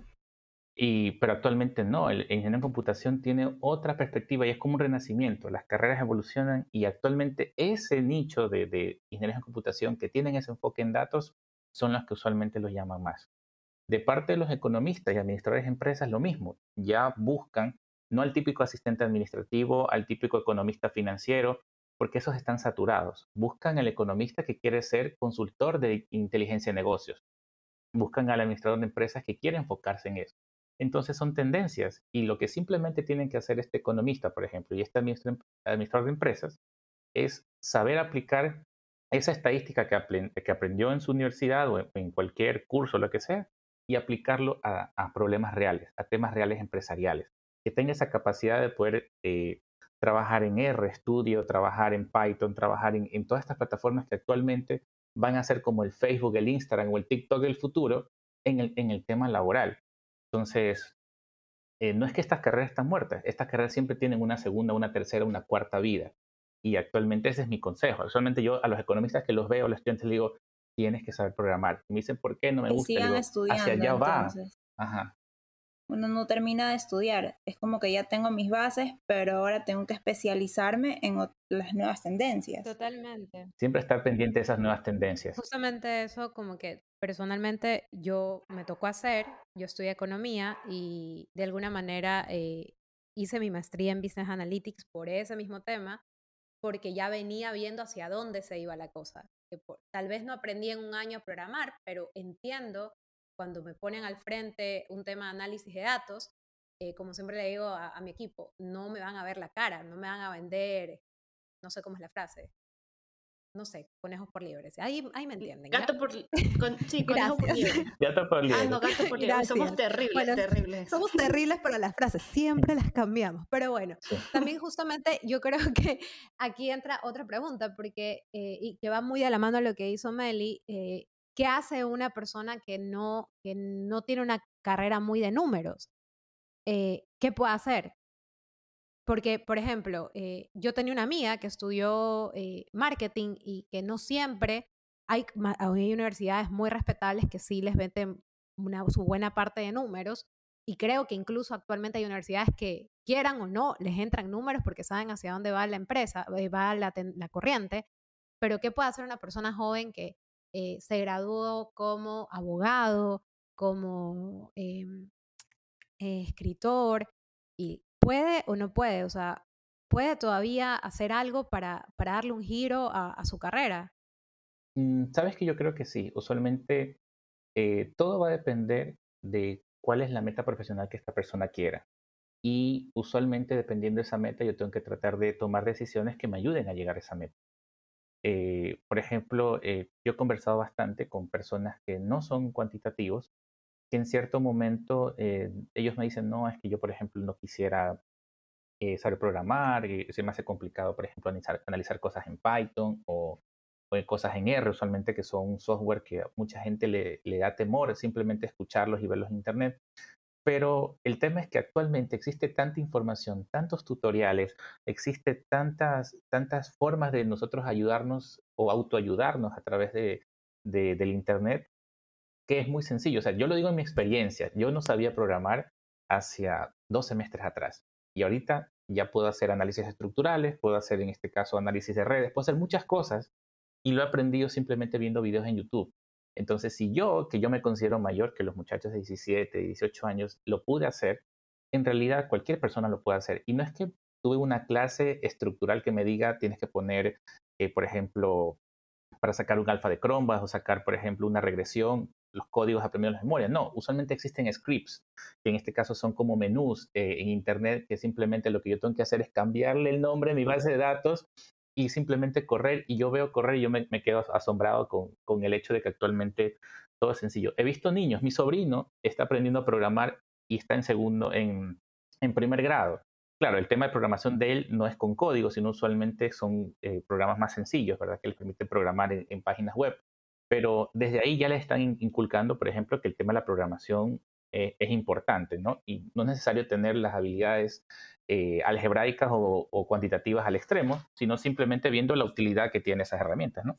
Y, pero actualmente no, el, ingeniero en computación tiene otra perspectiva y es como un renacimiento. Las carreras evolucionan y actualmente ese nicho de, de ingenieros en computación que tienen ese enfoque en datos son los que usualmente los llaman más. De parte de los economistas y administradores de empresas, lo mismo. Ya buscan no al típico asistente administrativo, al típico economista financiero, porque esos están saturados. Buscan al economista que quiere ser consultor de inteligencia de negocios. Buscan al administrador de empresas que quiere enfocarse en eso. Entonces son tendencias y lo que simplemente tienen que hacer este economista, por ejemplo, y este administrador de empresas, es saber aplicar esa estadística que, aprendió en su universidad o en cualquier curso, lo que sea, y aplicarlo a problemas reales, a temas reales empresariales que tenga esa capacidad de poder eh, trabajar en R Studio, trabajar en Python, trabajar en, todas estas plataformas que actualmente van a ser como el Facebook, el Instagram o el TikTok del futuro en el, en el tema laboral. Entonces, eh, no es que estas carreras están muertas, estas carreras siempre tienen una segunda, una tercera, una cuarta vida. Y actualmente ese es mi consejo. Solamente yo a los economistas que los veo, a los estudiantes les digo, tienes que saber programar. Y me dicen, ¿por qué no me gusta? Digo, hacia allá va. Ajá uno no termina de estudiar. Es como que ya tengo mis bases, pero ahora tengo que especializarme en las nuevas tendencias. Totalmente. Siempre estar pendiente de esas nuevas tendencias. Justamente eso, como que personalmente yo me tocó hacer, yo estudié economía y de alguna manera eh, hice mi maestría en Business Analytics por ese mismo tema, porque ya venía viendo hacia dónde se iba la cosa. tal vez no aprendí en un año a programar, pero entiendo cuando me ponen al frente un tema de análisis de datos, eh, como siempre le digo a, mi equipo, no me van a ver la cara, no me van a vender, no sé cómo es la frase, no sé, conejos por liebres. Ahí, ahí me entienden. Gato por, sí, conejo por liebre. Gato por liebre. Ah, no, gato por liebre. Somos terribles, terribles. Somos terribles para las frases, siempre las cambiamos. Pero bueno, también justamente yo creo que aquí entra otra pregunta, porque, eh, y que va muy a la mano a lo que hizo Meli, eh, ¿qué hace una persona que no, que no tiene una carrera muy de números? Eh, ¿Qué puede hacer? Porque, por ejemplo, eh, yo tenía una amiga que estudió eh, marketing y que no siempre hay, hay, universidades muy respetables que sí les venden una, su buena parte de números y creo que incluso actualmente hay universidades que quieran o no les entran números porque saben hacia dónde va la empresa, va la corriente, pero ¿qué puede hacer una persona joven que se graduó como abogado, como em, escritor y ¿Puede o no puede? O sea, ¿puede todavía hacer algo para, para darle un giro a, su carrera? Mm, Sabes que yo creo que sí. Usualmente eh, todo va a depender de cuál es la meta profesional que esta persona quiera. Y usualmente, dependiendo de esa meta, yo tengo que tratar de tomar decisiones que me ayuden a llegar a esa meta. Eh, por ejemplo, eh, yo he conversado bastante con personas que no son cuantitativos que en cierto momento eh, ellos me dicen, no, es que yo, por ejemplo, no quisiera saber programar, se me hace complicado, por ejemplo, analizar, cosas en Python o, cosas en R, usualmente que son software que a mucha gente le da temor simplemente escucharlos y verlos en Internet. Pero el tema es que actualmente existe tanta información, tantos tutoriales, existe tantas, tantas formas de nosotros ayudarnos o autoayudarnos a través de, de, del Internet que es muy sencillo. O sea, yo lo digo en mi experiencia. Yo no sabía programar hacia dos semestres atrás. Y ahorita ya puedo hacer análisis estructurales, puedo hacer en este caso análisis de redes, puedo hacer muchas cosas y lo he aprendido simplemente viendo videos en YouTube. Entonces, si yo, que yo me considero mayor que los muchachos de 17, 18 años, lo pude hacer, en realidad cualquier persona lo puede hacer. Y no es que tuve una clase estructural que me diga tienes que poner, eh, por ejemplo, para sacar un alfa de Chrome, o sacar, por ejemplo, una regresión los códigos aprendidos en la memoria. No, usualmente existen scripts, que en este caso son como menús eh, en Internet, que simplemente lo que yo tengo que hacer es cambiarle el nombre a mi base de datos y simplemente correr. Y yo veo correr y yo me, quedo asombrado con, con, el hecho de que actualmente todo es sencillo. He visto niños, mi sobrino está aprendiendo a programar y está en segundo, en, en primer grado. Claro, el tema de programación de él no es con código, sino usualmente son eh, programas más sencillos, ¿verdad? Que les permiten programar en páginas web pero desde ahí ya le están inculcando, por ejemplo, que el tema de la programación eh, es importante, ¿no? Y no es necesario tener las habilidades eh, algebraicas o, cuantitativas al extremo, sino simplemente viendo la utilidad que tienen esas herramientas, ¿no?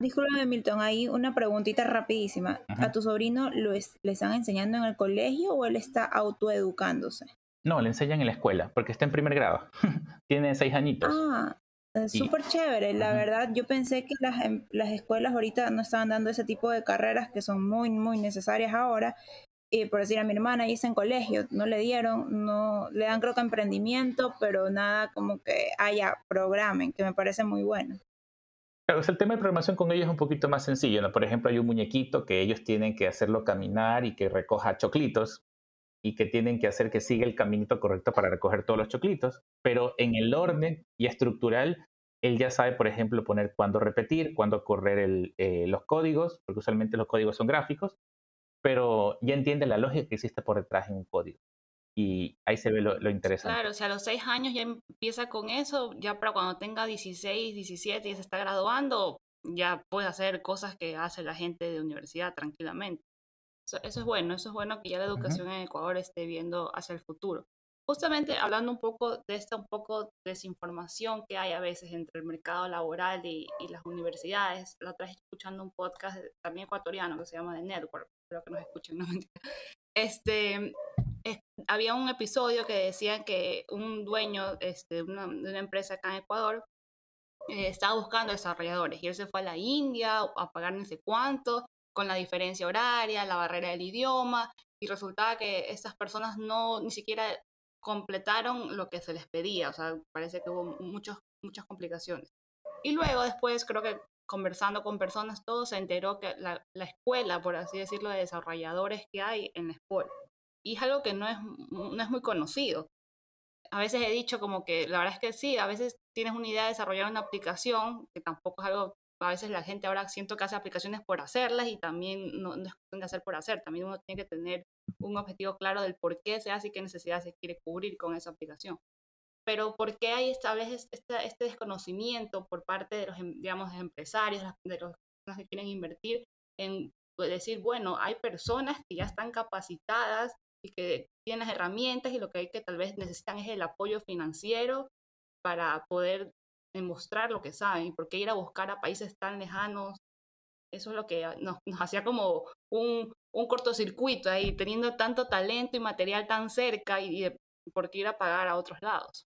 Disculpe, Milton, hay una preguntita rapidísima. ¿A tu sobrino lo le están enseñando en el colegio o él está autoeducándose? No, le enseñan en la escuela, porque está en primer grado. Tiene seis añitos. Ah, Súper chévere, la verdad yo pensé que las, em, las, escuelas ahorita no estaban dando ese tipo de carreras que son muy, muy necesarias ahora. Y por decir a mi hermana, hice en colegio, no le dieron, no le dan creo que emprendimiento, pero nada como que haya programen, que me parece muy bueno. Claro, el tema de programación con ellos es un poquito más sencillo. ¿no? Por ejemplo, hay un muñequito que ellos tienen que hacerlo caminar y que recoja choclitos y que tienen que hacer que siga el caminito correcto para recoger todos los choclitos, pero en el orden y estructural, él ya sabe, por ejemplo, poner cuándo repetir, cuándo correr eh, los códigos, porque usualmente los códigos son gráficos, pero ya entiende la lógica que existe por detrás en un código. Y ahí se ve lo, lo interesante. Claro, o sea, a los seis años ya empieza con eso, ya para cuando tenga 16, 17 y se está graduando, ya puede hacer cosas que hace la gente de universidad tranquilamente. Eso, es bueno, eso es bueno que ya la educación en Ecuador esté viendo hacia el futuro. Justamente hablando un poco de esta un poco desinformación que hay a veces entre el mercado laboral y, las universidades, la otra vez escuchando un podcast también ecuatoriano que se llama The Network, espero que nos escuchen, no Este, había un episodio que decían que un dueño este, una, de una empresa acá en Ecuador eh, estaba buscando desarrolladores y él se fue a la India a pagar no sé cuánto con la diferencia horaria, la barrera del idioma, y resultaba que estas personas no ni siquiera completaron lo que se les pedía, o sea, parece que hubo muchos, muchas complicaciones. Y luego después creo que conversando con personas, todo se enteró que la, la, escuela, por así decirlo, de desarrolladores que hay en la escuela. Y es algo que no es, no es muy conocido. A veces he dicho como que la verdad es que sí, a veces tienes una idea de desarrollar una aplicación, que tampoco es algo a veces la gente ahora siento que hace aplicaciones por hacerlas y también no, no es cuestión de hacer por hacer, también uno tiene que tener un objetivo claro del por qué se hace y qué necesidad se quiere cubrir con esa aplicación. Pero ¿por qué hay esta vez este, este desconocimiento por parte de los, em, digamos, empresarios, de los que quieren invertir en pues, decir, bueno, hay personas que ya están capacitadas y que tienen las herramientas y lo que hay que tal vez necesitan es el apoyo financiero para poder demostrar lo que saben y por qué ir a buscar a países tan lejanos. Eso es lo que nos, hacía como un, un, cortocircuito ahí, teniendo tanto talento y material tan cerca y, por qué ir a pagar a otros lados.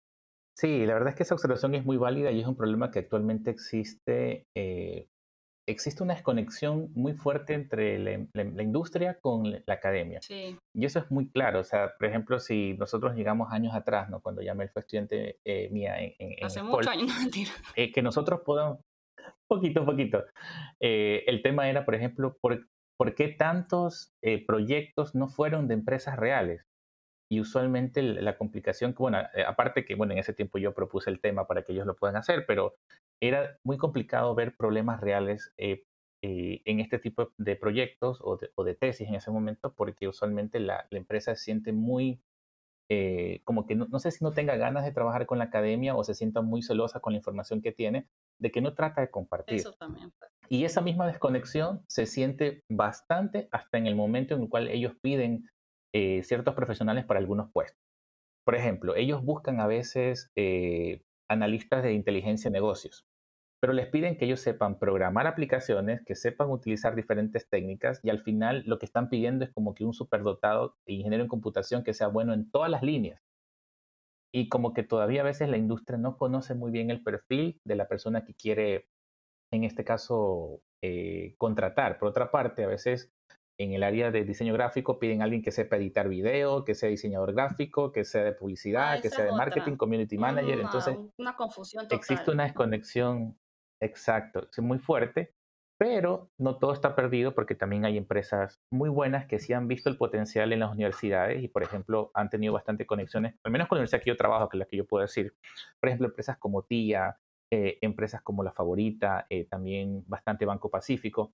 Sí, la verdad es que esa observación es muy válida y es un problema que actualmente existe eh, existe una desconexión muy fuerte entre la, industria con la academia. Sí. Y eso es muy claro. O sea, por ejemplo, si nosotros llegamos años atrás, ¿no? cuando ya me fue estudiante eh, mía en, en Hace muchos años, eh, que nosotros podamos, poquito a poquito, el tema era, por ejemplo, por, por qué tantos proyectos no fueron de empresas reales? Y usualmente la complicación, bueno, aparte que, bueno, en ese tiempo yo propuse el tema para que ellos lo puedan hacer, pero era muy complicado ver problemas reales eh, eh, en este tipo de proyectos o de, tesis en ese momento, porque usualmente la, empresa se siente muy, eh, como que no, sé si no tenga ganas de trabajar con la academia o se sienta muy celosa con la información que tiene, de que no trata de compartir. Eso también. Y esa misma desconexión se siente bastante hasta en el momento en el cual ellos piden ciertos profesionales para algunos puestos. Por ejemplo, ellos buscan a veces analistas de inteligencia de negocios, pero les piden que ellos sepan programar aplicaciones, que sepan utilizar diferentes técnicas y al final lo que están pidiendo es como que un superdotado ingeniero en computación que sea bueno en todas las líneas. Y como que todavía a veces la industria no conoce muy bien el perfil de la persona que quiere, en este caso, eh, contratar. Por otra parte, a veces en el área de diseño gráfico piden a alguien que sepa editar video, que sea diseñador gráfico, que sea de publicidad, ah, que sea de marketing, community manager. Entonces, una confusión total. existe una desconexión, exacto, es muy fuerte, pero no todo está perdido porque también hay empresas muy buenas que sí han visto el potencial en las universidades y, por ejemplo, han tenido bastante conexiones, al menos con la universidad que yo trabajo, que es la que yo puedo decir. Por ejemplo, empresas como TIA, eh, empresas como La Favorita, eh, también bastante Banco Pacífico,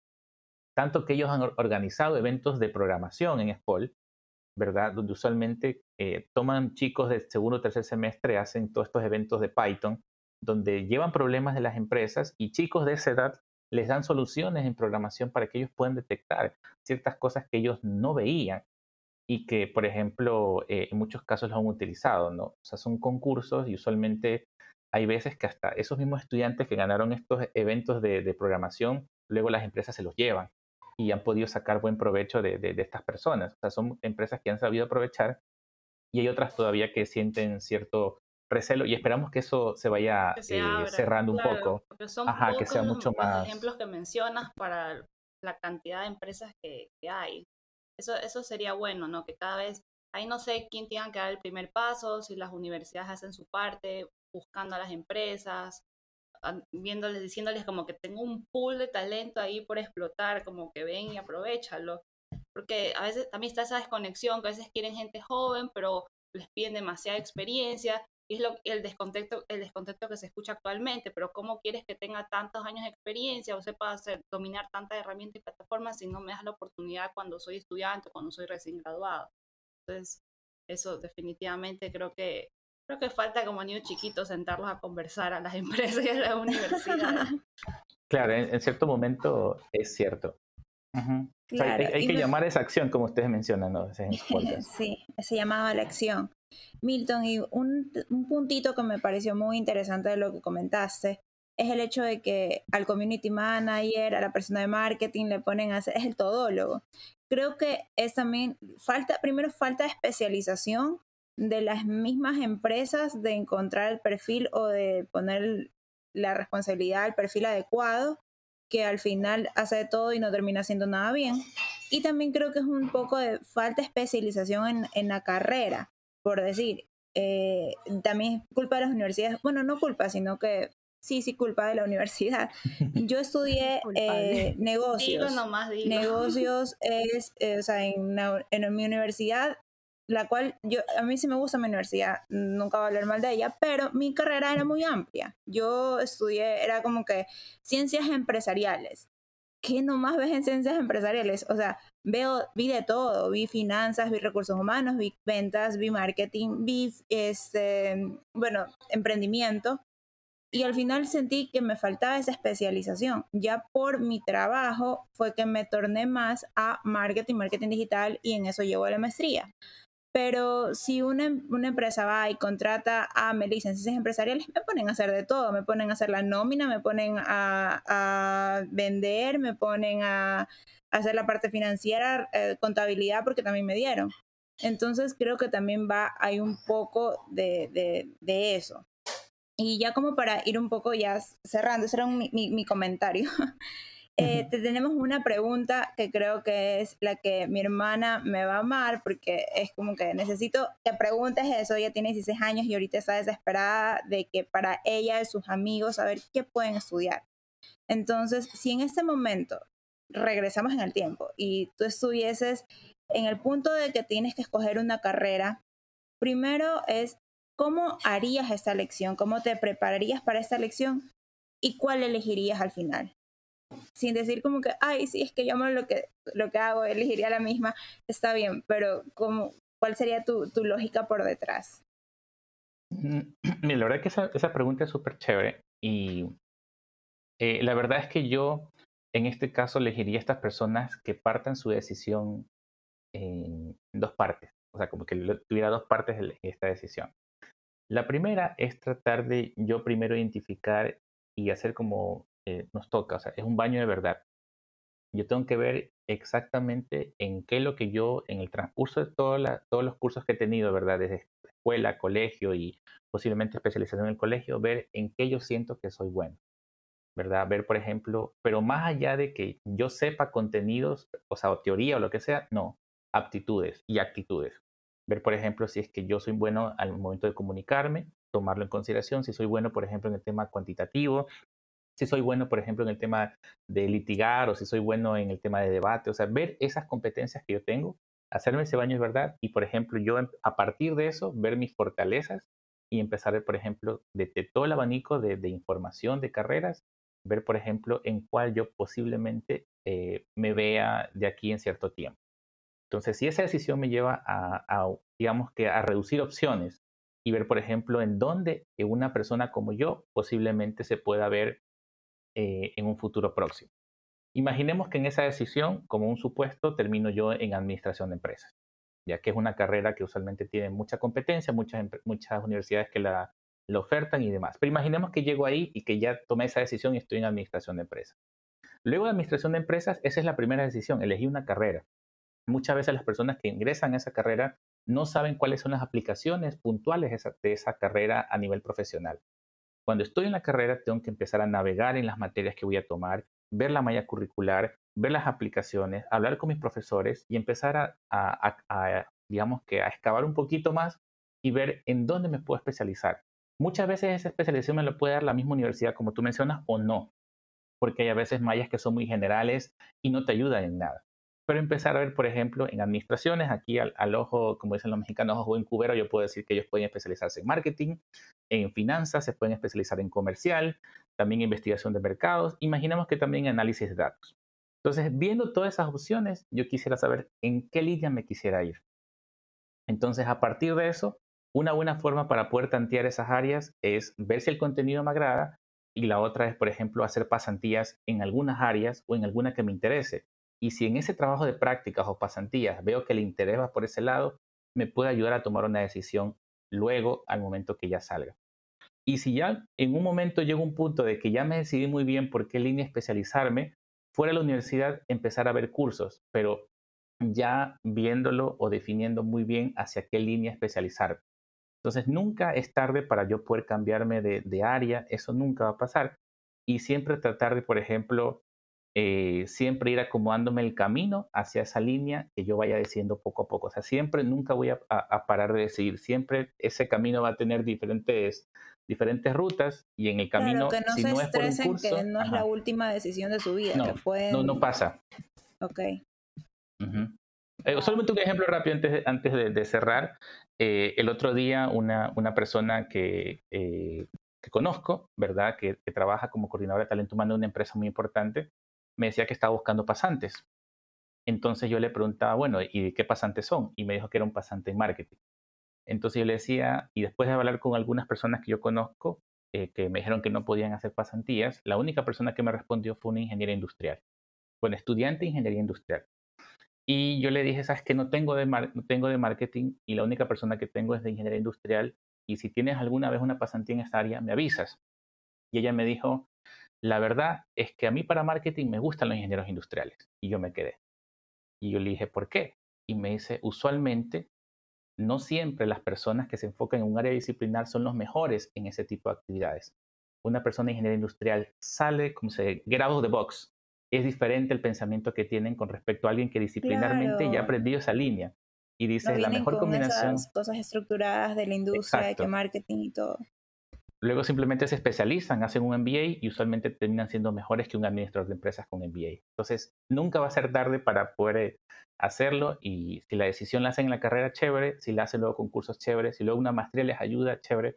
tanto que ellos han organizado eventos de programación en SPOL, ¿verdad? Donde usualmente eh, toman chicos de segundo o tercer semestre, hacen todos estos eventos de Python, donde llevan problemas de las empresas y chicos de esa edad les dan soluciones en programación para que ellos puedan detectar ciertas cosas que ellos no veían y que, por ejemplo, eh, en muchos casos los han utilizado, ¿no? O sea, son concursos y usualmente hay veces que hasta esos mismos estudiantes que ganaron estos eventos de programación, luego las empresas se los llevan y han podido sacar buen provecho de, de, estas personas. O sea, son empresas que han sabido aprovechar y hay otras todavía que sienten cierto recelo y esperamos que eso se vaya eh, cerrando un poco. Son Ajá, que sea mucho más. ejemplos que mencionas para la cantidad de empresas que, que, hay. Eso, eso sería bueno, ¿no? Que cada vez, ahí no sé quién tenga que dar el primer paso, si las universidades hacen su parte, buscando a las empresas, viéndoles, diciéndoles como que tengo un pool de talento ahí por explotar, como que ven y aprovechalo. Porque a veces también está esa desconexión, que a veces quieren gente joven, pero les piden demasiada experiencia, y es lo, el, descontexto, el descontexto que se escucha actualmente, pero ¿cómo quieres que tenga tantos años de experiencia o sepa hacer, dominar tantas herramientas y plataformas si no me das la oportunidad cuando soy estudiante cuando soy recién graduado? Entonces, eso definitivamente creo que Creo que falta como niños chiquitos sentarlos a conversar a las empresas y a la universidad. claro, en, cierto momento es cierto. hay, que llamar a esa acción, como ustedes mencionan, ¿no? sí, se llamaba la acción. Milton, y un, un, puntito que me pareció muy interesante de lo que comentaste es el hecho de que al community manager, a la persona de marketing le ponen a hacer, es el todólogo. Creo que es también, falta, primero falta especialización de las mismas empresas de encontrar el perfil o de poner la responsabilidad al perfil adecuado que al final hace todo y no termina haciendo nada bien. Y también creo que es un poco de falta de especialización en, la carrera, por decir. Eh, también es culpa de las universidades, bueno, no culpa, sino que sí, sí, culpa de la universidad. Yo estudié eh, negocios. negocios es, eh, o sea, en, en mi universidad la cual yo, a mí sí me gusta mi universidad, nunca voy a hablar mal de ella, pero mi carrera era muy amplia. Yo estudié, era como que ciencias empresariales. ¿Qué nomás ves en ciencias empresariales? O sea, veo, vi de todo, vi finanzas, vi recursos humanos, vi ventas, vi marketing, vi, este, bueno, emprendimiento. Y al final sentí que me faltaba esa especialización. Ya por mi trabajo fue que me torné más a marketing, marketing digital y en eso llevo la maestría. Pero si una, una, empresa va y contrata a Melissa en ciencias empresariales, me ponen a hacer de todo. Me ponen a hacer la nómina, me ponen a, a vender, me ponen a, hacer la parte financiera, eh, contabilidad, porque también me dieron. Entonces creo que también va, hay un poco de, de, de eso. Y ya como para ir un poco ya cerrando, ese era mi, mi, mi comentario. Eh, te tenemos una pregunta que creo que es la que mi hermana me va a amar porque es como que necesito que preguntes eso. Ella tiene 16 años y ahorita está desesperada de que para ella y sus amigos saber qué pueden estudiar. Entonces, si en este momento regresamos en el tiempo y tú estuvieses en el punto de que tienes que escoger una carrera, primero es cómo harías esta lección, cómo te prepararías para esta lección y cuál elegirías al final sin decir como que, ay, sí, es que yo amo lo que, lo que hago, elegiría la misma, está bien, pero como, ¿cuál sería tu, tu lógica por detrás? Mm, mira, la verdad es que esa, esa pregunta es súper chévere y eh, la verdad es que yo en este caso elegiría a estas personas que partan su decisión en dos partes, o sea, como que tuviera dos partes de esta decisión. La primera es tratar de yo primero identificar y hacer como eh, nos toca, o sea, es un baño de verdad. Yo tengo que ver exactamente en qué lo que yo, en el transcurso de todos los cursos que he tenido, ¿verdad? Desde escuela, colegio y posiblemente especialización en el colegio, ver en qué yo siento que soy bueno, ¿verdad? Ver, por ejemplo, pero más allá de que yo sepa contenidos, o sea, o teoría o lo que sea, no, aptitudes y actitudes. Ver, por ejemplo, si es que yo soy bueno al momento de comunicarme, tomarlo en consideración, si soy bueno, por ejemplo, en el tema cuantitativo, si soy bueno, por ejemplo, en el tema de litigar o si soy bueno en el tema de debate, o sea, ver esas competencias que yo tengo, hacerme ese baño es verdad y, por ejemplo, yo em, a partir de eso, ver mis fortalezas y empezar, por ejemplo, de, todo el abanico de, información, de carreras, ver, por ejemplo, en cuál yo posiblemente eh, me vea de aquí en cierto tiempo. Entonces, si esa decisión me lleva a, a, digamos que, a reducir opciones y ver, por ejemplo, en dónde una persona como yo posiblemente se pueda ver eh, en un futuro próximo. Imaginemos que en esa decisión, como un supuesto, termino yo en administración de empresas, ya que es una carrera que usualmente tiene mucha competencia, muchas, universidades que la, la ofertan y demás. Pero imaginemos que llego ahí y que ya tomé esa decisión y estoy en administración de empresas. Luego de administración de empresas, esa es la primera decisión, elegí una carrera. Muchas veces las personas que ingresan a esa carrera no saben cuáles son las aplicaciones puntuales de esa carrera a nivel profesional. Cuando estoy en la carrera, tengo que empezar a navegar en las materias que voy a tomar, ver la malla curricular, ver las aplicaciones, hablar con mis profesores y empezar a, digamos que, a excavar un poquito más y ver en dónde me puedo especializar. Muchas veces esa especialización me la puede dar la misma universidad, como tú mencionas, o no, porque hay a veces mallas que son muy generales y no te ayudan en nada. Pero empezar a ver, por ejemplo, en administraciones, aquí al, al ojo, como dicen los mexicanos, ojo en cubero, yo puedo decir que ellos pueden especializarse en marketing, en finanzas, se pueden especializar en comercial, también investigación de mercados, imaginemos que también análisis de datos. Entonces, viendo todas esas opciones, yo quisiera saber en qué línea me quisiera ir. Entonces, a partir de eso, una buena forma para poder tantear esas áreas es ver si el contenido me agrada y la otra es, por ejemplo, hacer pasantías en algunas áreas o en alguna que me interese. Y si en ese trabajo de prácticas o pasantías veo que el interés va por ese lado, me puede ayudar a tomar una decisión luego al momento que ya salga. Y si ya en un momento llego un punto de que ya me decidí muy bien por qué línea especializarme, fuera de la universidad empezar a ver cursos, pero ya viéndolo o definiendo muy bien hacia qué línea especializarme. Entonces nunca es tarde para yo poder cambiarme de, de área, eso nunca va a pasar. Y siempre tratar de, por ejemplo, eh, siempre ir acomodándome el camino hacia esa línea que yo vaya decidiendo poco a poco. O sea, siempre, nunca voy a, a, parar de decidir. Siempre ese camino va a tener diferentes, diferentes rutas y en el camino, que no si se no es por un estresen curso, que no es la última decisión de su vida. No, que pueden... no, no pasa. Ok. Eh, solamente un ejemplo rápido antes de, antes de, cerrar. Eh, el otro día una, una persona que, que conozco, ¿verdad? Que, que, trabaja como coordinadora de talento humano en una empresa muy importante, me decía que estaba buscando pasantes. Entonces yo le preguntaba, bueno, ¿y qué pasantes son? Y me dijo que era un pasante en marketing. Entonces yo le decía, y después de hablar con algunas personas que yo conozco, eh, que me dijeron que no podían hacer pasantías, la única persona que me respondió fue una ingeniera industrial, bueno, estudiante de ingeniería industrial. Y yo le dije, sabes que no tengo de, no tengo de marketing y la única persona que tengo es de ingeniería industrial y si tienes alguna vez una pasantía en esta área, me avisas. Y ella me dijo, la verdad es que a mí para marketing me gustan los ingenieros industriales. Y yo me quedé. Y yo le dije, ¿por qué? Y me dice, usualmente no siempre las personas que se enfocan en un área disciplinar son los mejores en ese tipo de actividades. Una persona de ingeniería industrial sale, como se get out of the box. Es diferente el pensamiento que tienen con respecto a alguien que disciplinarmente ya ha aprendido esa línea. Y dice, la mejor combinación. Esas cosas estructuradas de la industria, de que marketing y todo. Luego simplemente se especializan, hacen un MBA y usualmente terminan siendo mejores que un administrador de empresas con MBA. Entonces, nunca va a ser tarde para poder eh, hacerlo y si la decisión la hacen en la carrera, chévere, si la hacen luego con cursos, chévere, si luego una maestría les ayuda, chévere,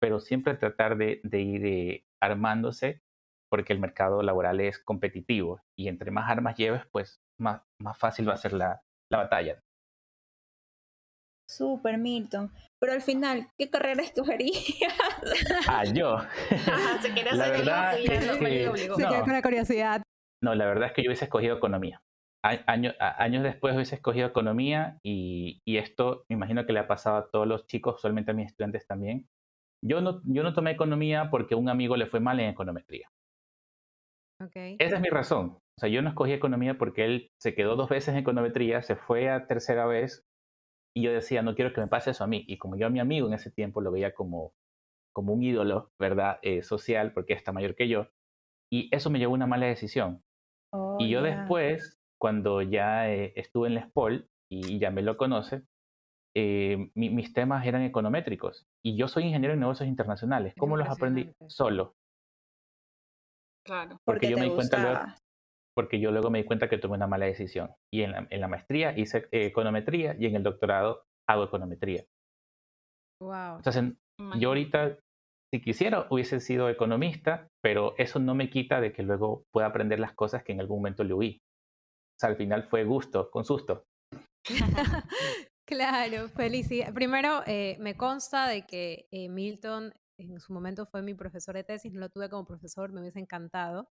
pero siempre tratar de, ir eh, armándose porque el mercado laboral es competitivo y entre más armas lleves, pues más, más fácil va a ser la, la batalla. Super Milton. Pero al final, ¿qué carrera escogerías? Ah, yo. la verdad con la curiosidad. No, la verdad es que yo hubiese escogido economía. Años, años después hubiese escogido economía y, y, esto me imagino que le ha pasado a todos los chicos, usualmente a mis estudiantes también. Yo no, yo no tomé economía porque a un amigo le fue mal en econometría. Okay. Esa es mi razón. O sea, yo no escogí economía porque él se quedó dos veces en econometría, se fue a tercera vez y yo decía, no quiero que me pase eso a mí. Y como yo a mi amigo en ese tiempo lo veía como, como un ídolo, ¿verdad? Eh, social, porque está mayor que yo. Y eso me llevó a una mala decisión. y yo oh, después, cuando ya eh, estuve en la SPOL, y ya me lo conoce, eh, mis temas eran econométricos. Y yo soy ingeniero en negocios internacionales. ¿Cómo los aprendí? Solo. Claro. Porque, yo me di cuenta porque yo luego me di cuenta que tomé una mala decisión. Y en la, maestría hice eh, econometría y en el doctorado hago econometría. Wow. Entonces, yo ahorita, si quisiera, hubiese sido economista, pero eso no me quita de que luego pueda aprender las cosas que en algún momento le huí. O sea, al final fue gusto, con susto. claro, felicidad. Primero, eh, me consta de que eh, Milton en su momento fue mi profesor de tesis, no lo tuve como profesor, me hubiese encantado.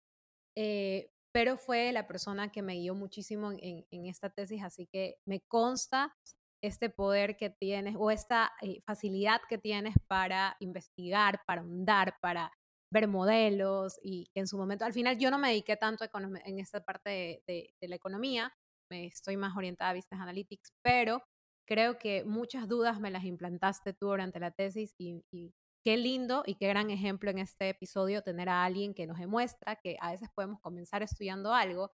Eh, pero fue la persona que me guió muchísimo en, esta tesis, así que me consta este poder que tienes o esta eh, facilidad que tienes para investigar, para ahondar, para ver modelos y que en su momento, al final yo no me dediqué tanto en esta parte de, la economía, me estoy más orientada a Business Analytics, pero creo que muchas dudas me las implantaste tú durante la tesis y, y qué lindo y qué gran ejemplo en este episodio tener a alguien que nos demuestra que a veces podemos comenzar estudiando algo,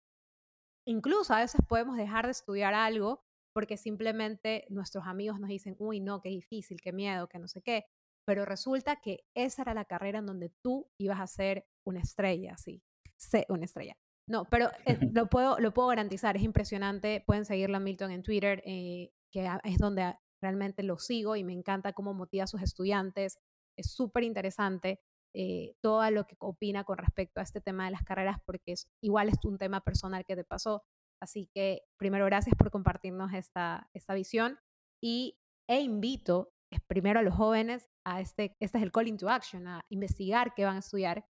incluso a veces podemos dejar de estudiar algo porque simplemente nuestros amigos nos dicen, uy, no, qué difícil, qué miedo, que no sé qué, pero resulta que esa era la carrera en donde tú ibas a ser una estrella, sí, sé una estrella. No, pero eh, lo, puedo, lo puedo garantizar, es impresionante, pueden seguirlo a Milton en Twitter, eh, que es donde realmente lo sigo y me encanta cómo motiva a sus estudiantes, es súper interesante eh, todo lo que opina con respecto a este tema de las carreras, porque es, igual es un tema personal que te pasó. Así que primero, gracias por compartirnos esta, esta visión y, e invito primero a los jóvenes a este, este es el call to action, a investigar qué van a estudiar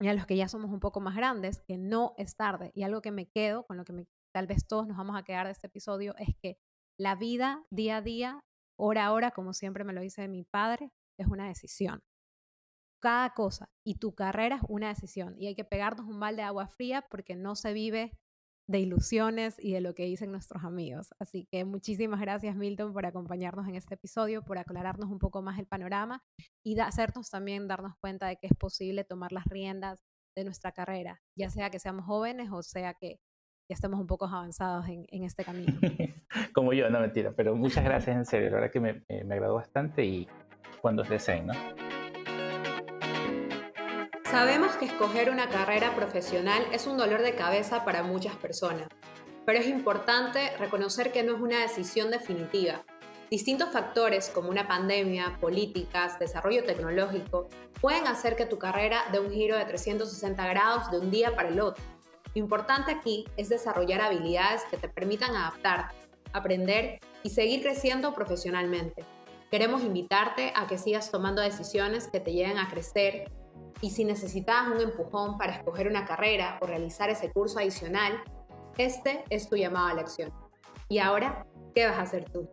y a los que ya somos un poco más grandes, que no es tarde. Y algo que me quedo, con lo que tal vez todos nos vamos a quedar de este episodio, es que la vida día a día, hora a hora, como siempre me lo dice mi padre, es una decisión. Cada cosa y tu carrera es una decisión y hay que pegarnos un balde de agua fría porque no se vive de ilusiones y de lo que dicen nuestros amigos. Así que muchísimas gracias Milton por acompañarnos en este episodio, por aclararnos un poco más el panorama y hacernos también darnos cuenta de que es posible tomar las riendas de nuestra carrera, ya sea que seamos jóvenes o sea que ya estemos un poco avanzados en, este camino. Como yo, no mentira, pero muchas gracias en serio, la verdad que me, eh, me agradó bastante y cuando deseen, ¿no? Sabemos que escoger una carrera profesional es un dolor de cabeza para muchas personas, pero es importante reconocer que no es una decisión definitiva. Distintos factores como una pandemia, políticas, desarrollo tecnológico, pueden hacer que tu carrera dé un giro de 360 grados de un día para el otro. Lo importante aquí es desarrollar habilidades que te permitan adaptarte, aprender y seguir creciendo profesionalmente. Queremos invitarte a que sigas tomando decisiones que te lleven a crecer y si necesitas un empujón para escoger una carrera o realizar ese curso adicional, este es tu llamado a la acción. Y ahora, ¿qué vas a hacer tú?